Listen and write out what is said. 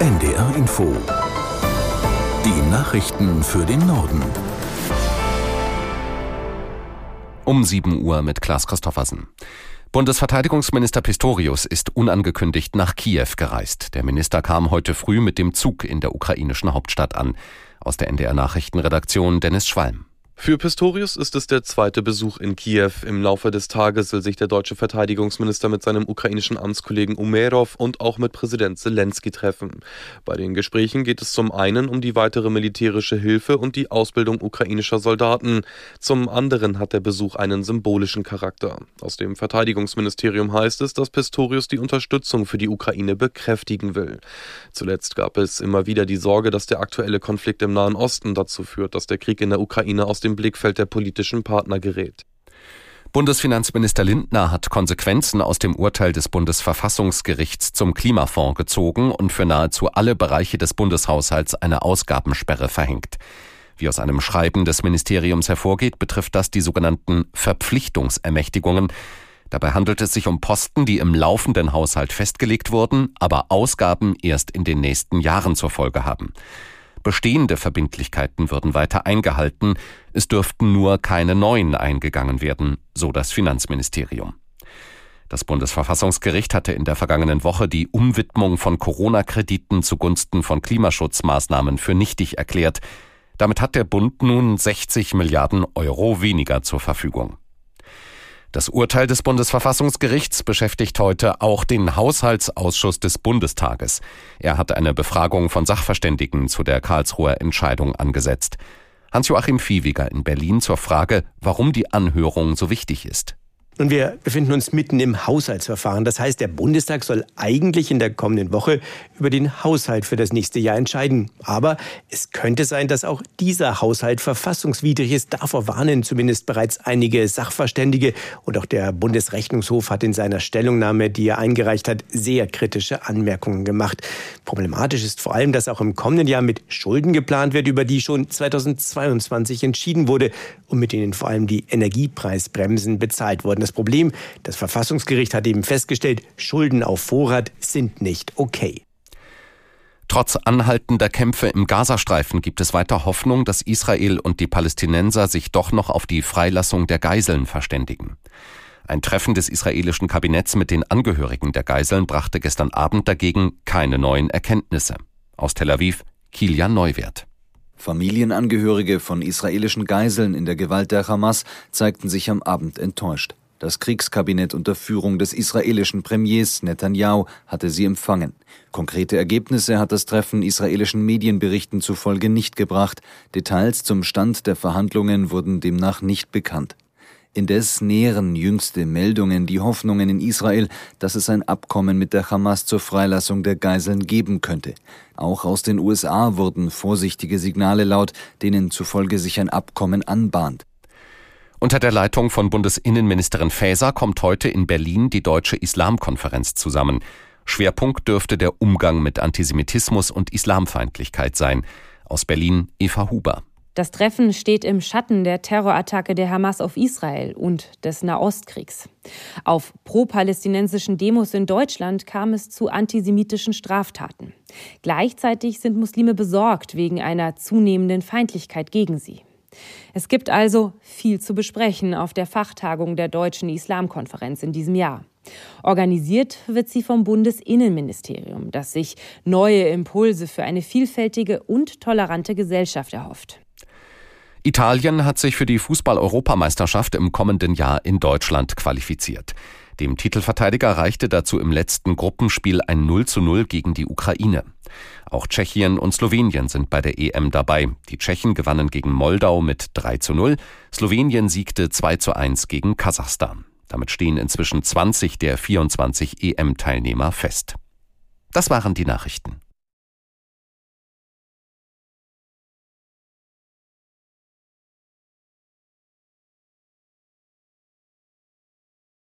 NDR Info. Die Nachrichten für den Norden. Um 7 Uhr mit Klaas Christoffersen. Bundesverteidigungsminister Pistorius ist unangekündigt nach Kiew gereist. Der Minister kam heute früh mit dem Zug in der ukrainischen Hauptstadt an. Aus der NDR Nachrichtenredaktion Dennis Schwalm. Für Pistorius ist es der zweite Besuch in Kiew. Im Laufe des Tages will sich der deutsche Verteidigungsminister mit seinem ukrainischen Amtskollegen Umerov und auch mit Präsident Zelensky treffen. Bei den Gesprächen geht es zum einen um die weitere militärische Hilfe und die Ausbildung ukrainischer Soldaten. Zum anderen hat der Besuch einen symbolischen Charakter. Aus dem Verteidigungsministerium heißt es, dass Pistorius die Unterstützung für die Ukraine bekräftigen will. Zuletzt gab es immer wieder die Sorge, dass der aktuelle Konflikt im Nahen Osten dazu führt, dass der Krieg in der Ukraine aus dem dem Blickfeld der politischen Partner gerät. Bundesfinanzminister Lindner hat Konsequenzen aus dem Urteil des Bundesverfassungsgerichts zum Klimafonds gezogen und für nahezu alle Bereiche des Bundeshaushalts eine Ausgabensperre verhängt. Wie aus einem Schreiben des Ministeriums hervorgeht, betrifft das die sogenannten Verpflichtungsermächtigungen. Dabei handelt es sich um Posten, die im laufenden Haushalt festgelegt wurden, aber Ausgaben erst in den nächsten Jahren zur Folge haben. Bestehende Verbindlichkeiten würden weiter eingehalten, es dürften nur keine neuen eingegangen werden, so das Finanzministerium. Das Bundesverfassungsgericht hatte in der vergangenen Woche die Umwidmung von Corona-Krediten zugunsten von Klimaschutzmaßnahmen für nichtig erklärt. Damit hat der Bund nun 60 Milliarden Euro weniger zur Verfügung. Das Urteil des Bundesverfassungsgerichts beschäftigt heute auch den Haushaltsausschuss des Bundestages. Er hat eine Befragung von Sachverständigen zu der Karlsruher Entscheidung angesetzt. Hans-Joachim Viehweger in Berlin zur Frage, warum die Anhörung so wichtig ist. Und wir befinden uns mitten im Haushaltsverfahren. Das heißt, der Bundestag soll eigentlich in der kommenden Woche über den Haushalt für das nächste Jahr entscheiden. Aber es könnte sein, dass auch dieser Haushalt verfassungswidrig ist. Davor warnen zumindest bereits einige Sachverständige. Und auch der Bundesrechnungshof hat in seiner Stellungnahme, die er eingereicht hat, sehr kritische Anmerkungen gemacht. Problematisch ist vor allem, dass auch im kommenden Jahr mit Schulden geplant wird, über die schon 2022 entschieden wurde und mit denen vor allem die Energiepreisbremsen bezahlt wurden. Problem, das Verfassungsgericht hat eben festgestellt, Schulden auf Vorrat sind nicht okay. Trotz anhaltender Kämpfe im Gazastreifen gibt es weiter Hoffnung, dass Israel und die Palästinenser sich doch noch auf die Freilassung der Geiseln verständigen. Ein Treffen des israelischen Kabinetts mit den Angehörigen der Geiseln brachte gestern Abend dagegen keine neuen Erkenntnisse. Aus Tel Aviv, Kilian Neuwert. Familienangehörige von israelischen Geiseln in der Gewalt der Hamas zeigten sich am Abend enttäuscht. Das Kriegskabinett unter Führung des israelischen Premiers Netanyahu hatte sie empfangen. Konkrete Ergebnisse hat das Treffen israelischen Medienberichten zufolge nicht gebracht. Details zum Stand der Verhandlungen wurden demnach nicht bekannt. Indes nähren jüngste Meldungen die Hoffnungen in Israel, dass es ein Abkommen mit der Hamas zur Freilassung der Geiseln geben könnte. Auch aus den USA wurden vorsichtige Signale laut, denen zufolge sich ein Abkommen anbahnt. Unter der Leitung von Bundesinnenministerin Faeser kommt heute in Berlin die Deutsche Islamkonferenz zusammen. Schwerpunkt dürfte der Umgang mit Antisemitismus und Islamfeindlichkeit sein. Aus Berlin Eva Huber. Das Treffen steht im Schatten der Terrorattacke der Hamas auf Israel und des Nahostkriegs. Auf pro-palästinensischen Demos in Deutschland kam es zu antisemitischen Straftaten. Gleichzeitig sind Muslime besorgt wegen einer zunehmenden Feindlichkeit gegen sie. Es gibt also viel zu besprechen auf der Fachtagung der Deutschen Islamkonferenz in diesem Jahr. Organisiert wird sie vom Bundesinnenministerium, das sich neue Impulse für eine vielfältige und tolerante Gesellschaft erhofft. Italien hat sich für die Fußball-Europameisterschaft im kommenden Jahr in Deutschland qualifiziert. Dem Titelverteidiger reichte dazu im letzten Gruppenspiel ein 0 zu 0 gegen die Ukraine. Auch Tschechien und Slowenien sind bei der EM dabei. Die Tschechen gewannen gegen Moldau mit 3 zu 0. Slowenien siegte 2 zu 1 gegen Kasachstan. Damit stehen inzwischen 20 der 24 EM-Teilnehmer fest. Das waren die Nachrichten.